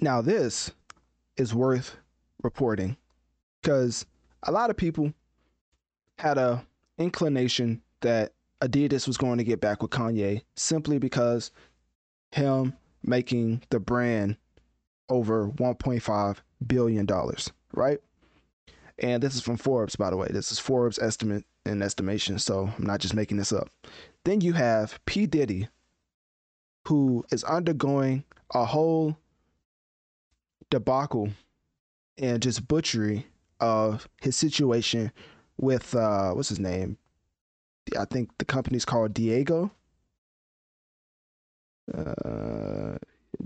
Now, this is worth reporting because a lot of people had a inclination that Adidas was going to get back with Kanye simply because him making the brand over 1.5 billion dollars, right? And this is from Forbes, by the way. This is Forbes estimate and estimation, so I'm not just making this up. Then you have P Diddy, who is undergoing a whole debacle and just butchery of his situation with uh what's his name? I think the company's called Diego. Uh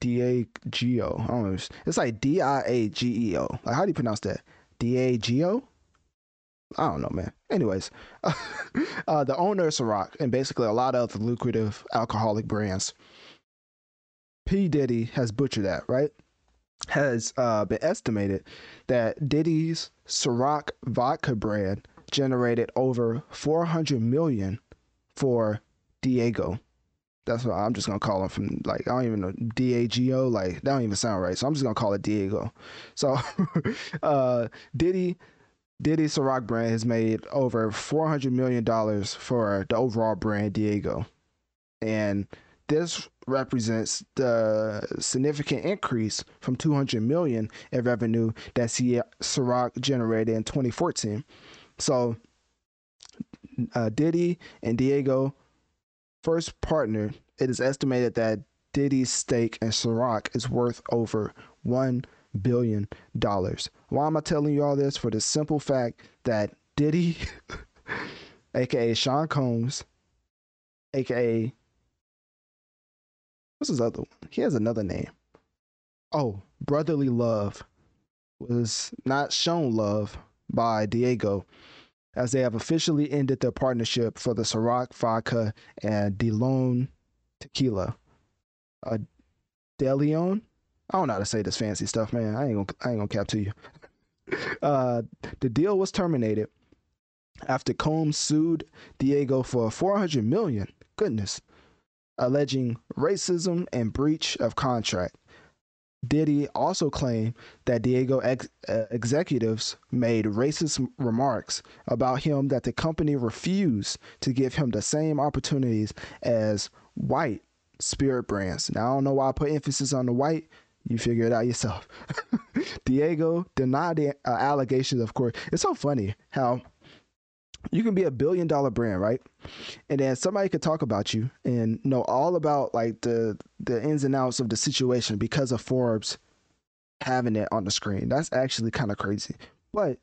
Diageo. I don't know. It's like D I A G E O. Like how do you pronounce that? D A G O? I don't know, man. Anyways, uh, the owner of Ciroc and basically a lot of the lucrative alcoholic brands. P Diddy has butchered that, right? Has uh, been estimated that Diddy's Ciroc vodka brand generated over 400 million for Diego. That's what I'm just gonna call him from like I don't even know D A G O like that don't even sound right. So I'm just gonna call it Diego. So uh, Diddy Diddy Ciroc brand has made over 400 million dollars for the overall brand Diego, and this represents the significant increase from 200 million in revenue that Ciroc generated in 2014. So uh, Diddy and Diego first partnered. It is estimated that Diddy's stake in Ciroc is worth over one billion dollars. Why am I telling you all this? For the simple fact that Diddy, aka Sean Combs, aka what's his other one? He has another name. Oh, Brotherly Love was not shown love by Diego as they have officially ended their partnership for the Ciroc vodka and DeLone tequila. Uh? I don't know how to say this fancy stuff, man. I ain't gonna, I ain't gonna cap to you. uh, the deal was terminated after Combs sued Diego for 400 million. Goodness alleging racism and breach of contract. Diddy also claimed that Diego ex- uh, executives made racist remarks about him that the company refused to give him the same opportunities as white spirit brands. Now, I don't know why I put emphasis on the white. You figure it out yourself. Diego denied the uh, allegations, of course. It's so funny how you can be a billion dollar brand, right? And then somebody could talk about you and know all about like the the ins and outs of the situation because of Forbes having it on the screen. That's actually kind of crazy. But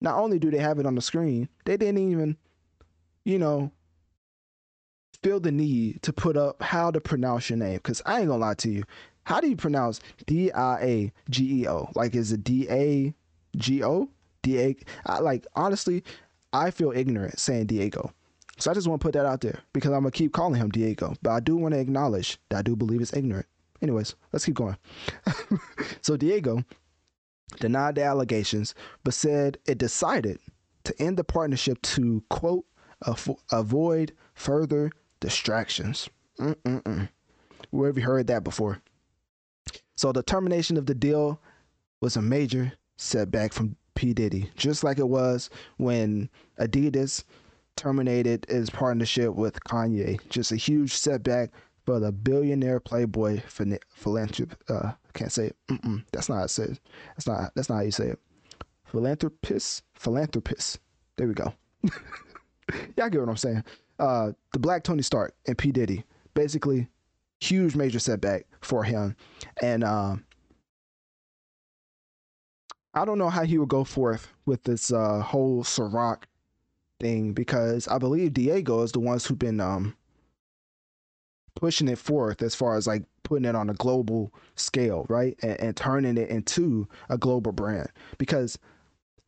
not only do they have it on the screen, they didn't even, you know, feel the need to put up how to pronounce your name. Cause I ain't gonna lie to you. How do you pronounce D I A G E O? Like is it D A G O? D A like honestly, I feel ignorant saying Diego. So I just want to put that out there because I'm gonna keep calling him Diego. But I do want to acknowledge that I do believe it's ignorant. Anyways, let's keep going. so Diego denied the allegations, but said it decided to end the partnership to quote avoid further distractions. Mm-mm-mm. Where have you heard that before? So the termination of the deal was a major setback from P. Diddy, just like it was when Adidas terminated his partnership with Kanye. Just a huge setback for the billionaire playboy philanthropist. Uh, can't say it. Mm-mm, that's not how it says. That's not. That's not how you say it. Philanthropist. Philanthropist. There we go. Y'all get what I'm saying. Uh, the Black Tony Stark and P Diddy. Basically, huge major setback for him, and um, I don't know how he would go forth with this uh, whole Ciroc thing because I believe Diego is the ones who've been um, pushing it forth as far as like putting it on a global scale, right? And, and turning it into a global brand. Because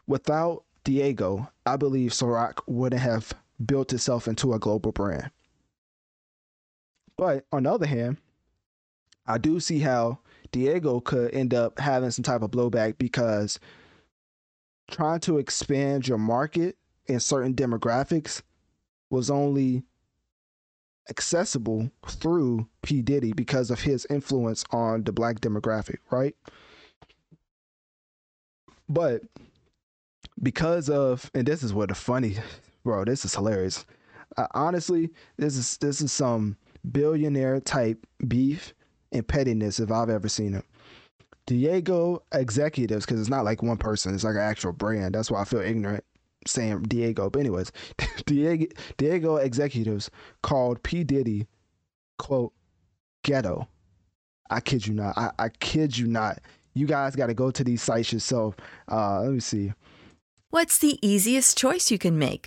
without Diego, I believe Ciroc wouldn't have built itself into a global brand. But on the other hand, I do see how Diego could end up having some type of blowback because trying to expand your market in certain demographics was only accessible through P. Diddy because of his influence on the black demographic, right? But because of, and this is what the funny, bro, this is hilarious. Uh, honestly, this is this is some billionaire type beef and pettiness if I've ever seen it. Diego executives, because it's not like one person, it's like an actual brand. That's why I feel ignorant saying Diego. But anyways, Diego, Diego executives called P. Diddy, quote, ghetto. I kid you not. I, I kid you not. You guys got to go to these sites yourself. Uh, let me see. What's the easiest choice you can make?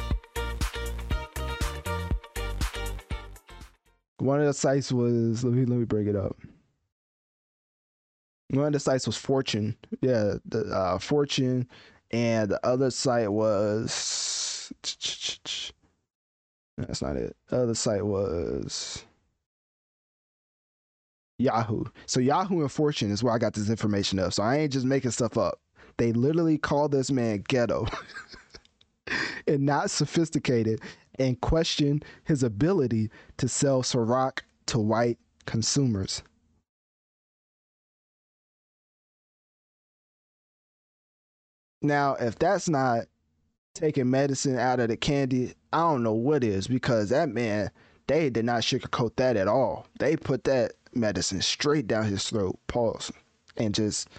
One of the sites was let me let me break it up. One of the sites was Fortune, yeah, the uh, Fortune, and the other site was that's not it. The other site was Yahoo. So Yahoo and Fortune is where I got this information of. So I ain't just making stuff up. They literally call this man ghetto and not sophisticated and question his ability to sell Ciroc to white consumers. Now, if that's not taking medicine out of the candy, I don't know what is because that man, they did not sugarcoat that at all. They put that medicine straight down his throat, pause, and just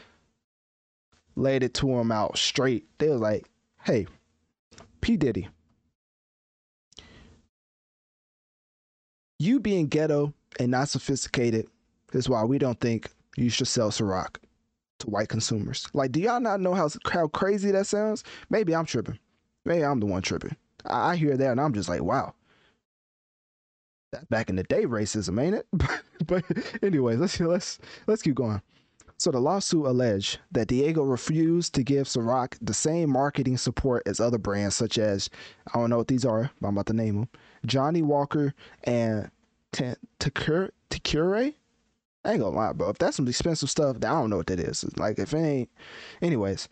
laid it to him out straight. They was like, hey, P. Diddy, you being ghetto and not sophisticated is why we don't think you should sell Ciroc to white consumers. Like, do y'all not know how how crazy that sounds? Maybe I'm tripping. Maybe I'm the one tripping. I, I hear that and I'm just like, wow. Back in the day racism, ain't it? but anyways, let's let's let's keep going. So the lawsuit alleged that Diego refused to give Ciroc the same marketing support as other brands such as I don't know what these are, but I'm about to name them: Johnnie Walker and Takure. I ain't gonna lie, bro. If that's some expensive stuff, I don't know what that is. Like if it ain't, anyways,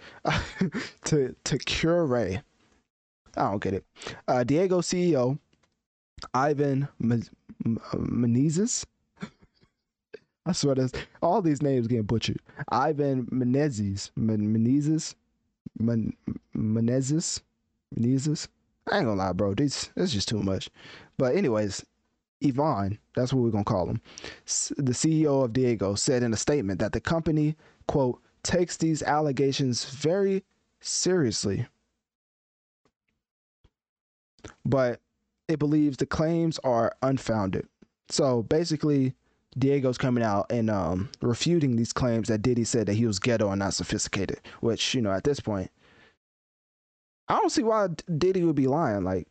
to to cure. I don't get it. Uh, Diego CEO Ivan Menezes. I swear all these names getting butchered. Ivan Menezes, Menezes, Menezes, Menezes. I ain't gonna lie, bro. This is just too much. But anyways, Ivan, that's what we're gonna call him. The CEO of Diego said in a statement that the company quote takes these allegations very seriously, but it believes the claims are unfounded. So basically, Diego's coming out and um, refuting these claims that Diddy said that he was ghetto and not sophisticated. Which you know, at this point, I don't see why Diddy would be lying. Like,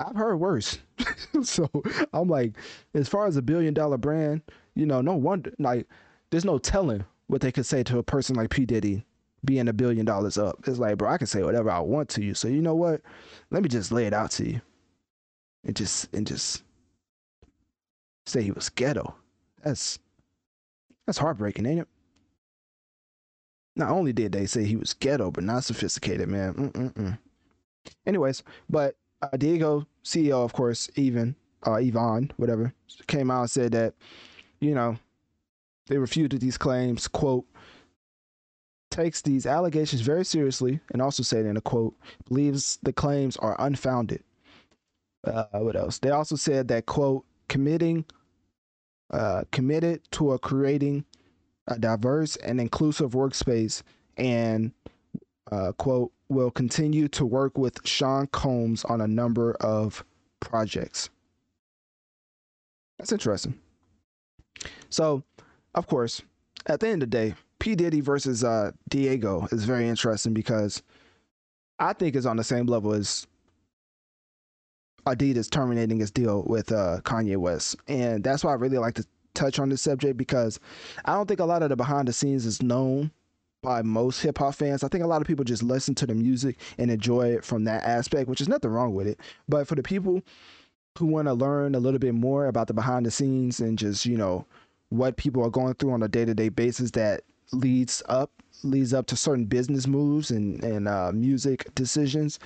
I've heard worse. so I'm like, as far as a billion dollar brand, you know, no wonder. Like, there's no telling what they could say to a person like P Diddy being a billion dollars up. It's like, bro, I can say whatever I want to you. So you know what? Let me just lay it out to you, and just and just say he was ghetto. That's that's heartbreaking, ain't it? Not only did they say he was ghetto, but not sophisticated, man. Mm-mm-mm. Anyways, but uh, Diego, CEO, of course, even uh, Ivan, whatever, came out and said that, you know, they refuted these claims. Quote, takes these allegations very seriously, and also said in a quote, believes the claims are unfounded. Uh, what else? They also said that quote, committing uh, committed to a creating a diverse and inclusive workspace and uh, quote will continue to work with Sean Combs on a number of projects. That's interesting. So, of course, at the end of the day, P Diddy versus uh, Diego is very interesting because I think it's on the same level as Adidas terminating its deal with uh, Kanye West, and that's why I really like to touch on this subject because I don't think a lot of the behind the scenes is known by most hip hop fans. I think a lot of people just listen to the music and enjoy it from that aspect, which is nothing wrong with it. But for the people who want to learn a little bit more about the behind the scenes and just you know what people are going through on a day to day basis that leads up leads up to certain business moves and and uh, music decisions.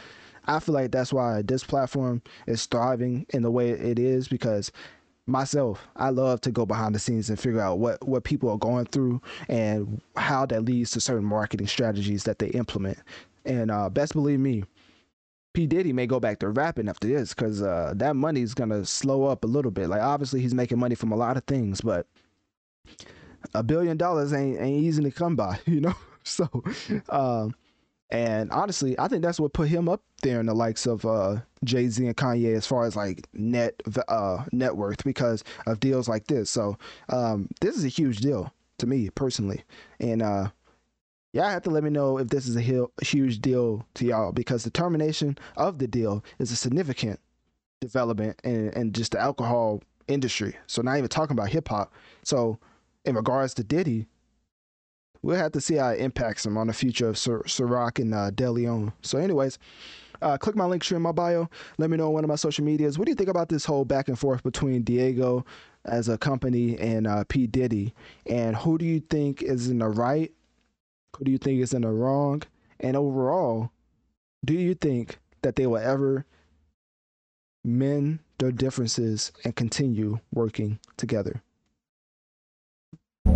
I feel like that's why this platform is thriving in the way it is because myself, I love to go behind the scenes and figure out what what people are going through and how that leads to certain marketing strategies that they implement. And uh, best believe me, P Diddy may go back to rapping after this because uh, that money's gonna slow up a little bit. Like obviously he's making money from a lot of things, but a billion dollars ain't ain't easy to come by, you know. So, um, and honestly, I think that's what put him up there in the likes of uh, Jay Z and Kanye as far as like net uh, net worth because of deals like this. So um, this is a huge deal to me personally, and uh, y'all have to let me know if this is a, huge deal to y'all because the termination of the deal is a significant development in, in just the alcohol industry. So not even talking about hip hop. So in regards to Diddy, we'll have to see how it impacts him on the future of Sir, and uh, DeLeon. So, anyways, uh, click my link tree in my bio. Let me know on one of my social medias. What do you think about this whole back and forth between Diego as a company and uh, P. Diddy? And who do you think is in the right? Who do you think is in the wrong? And overall, do you think that they will ever mend their differences and continue working together?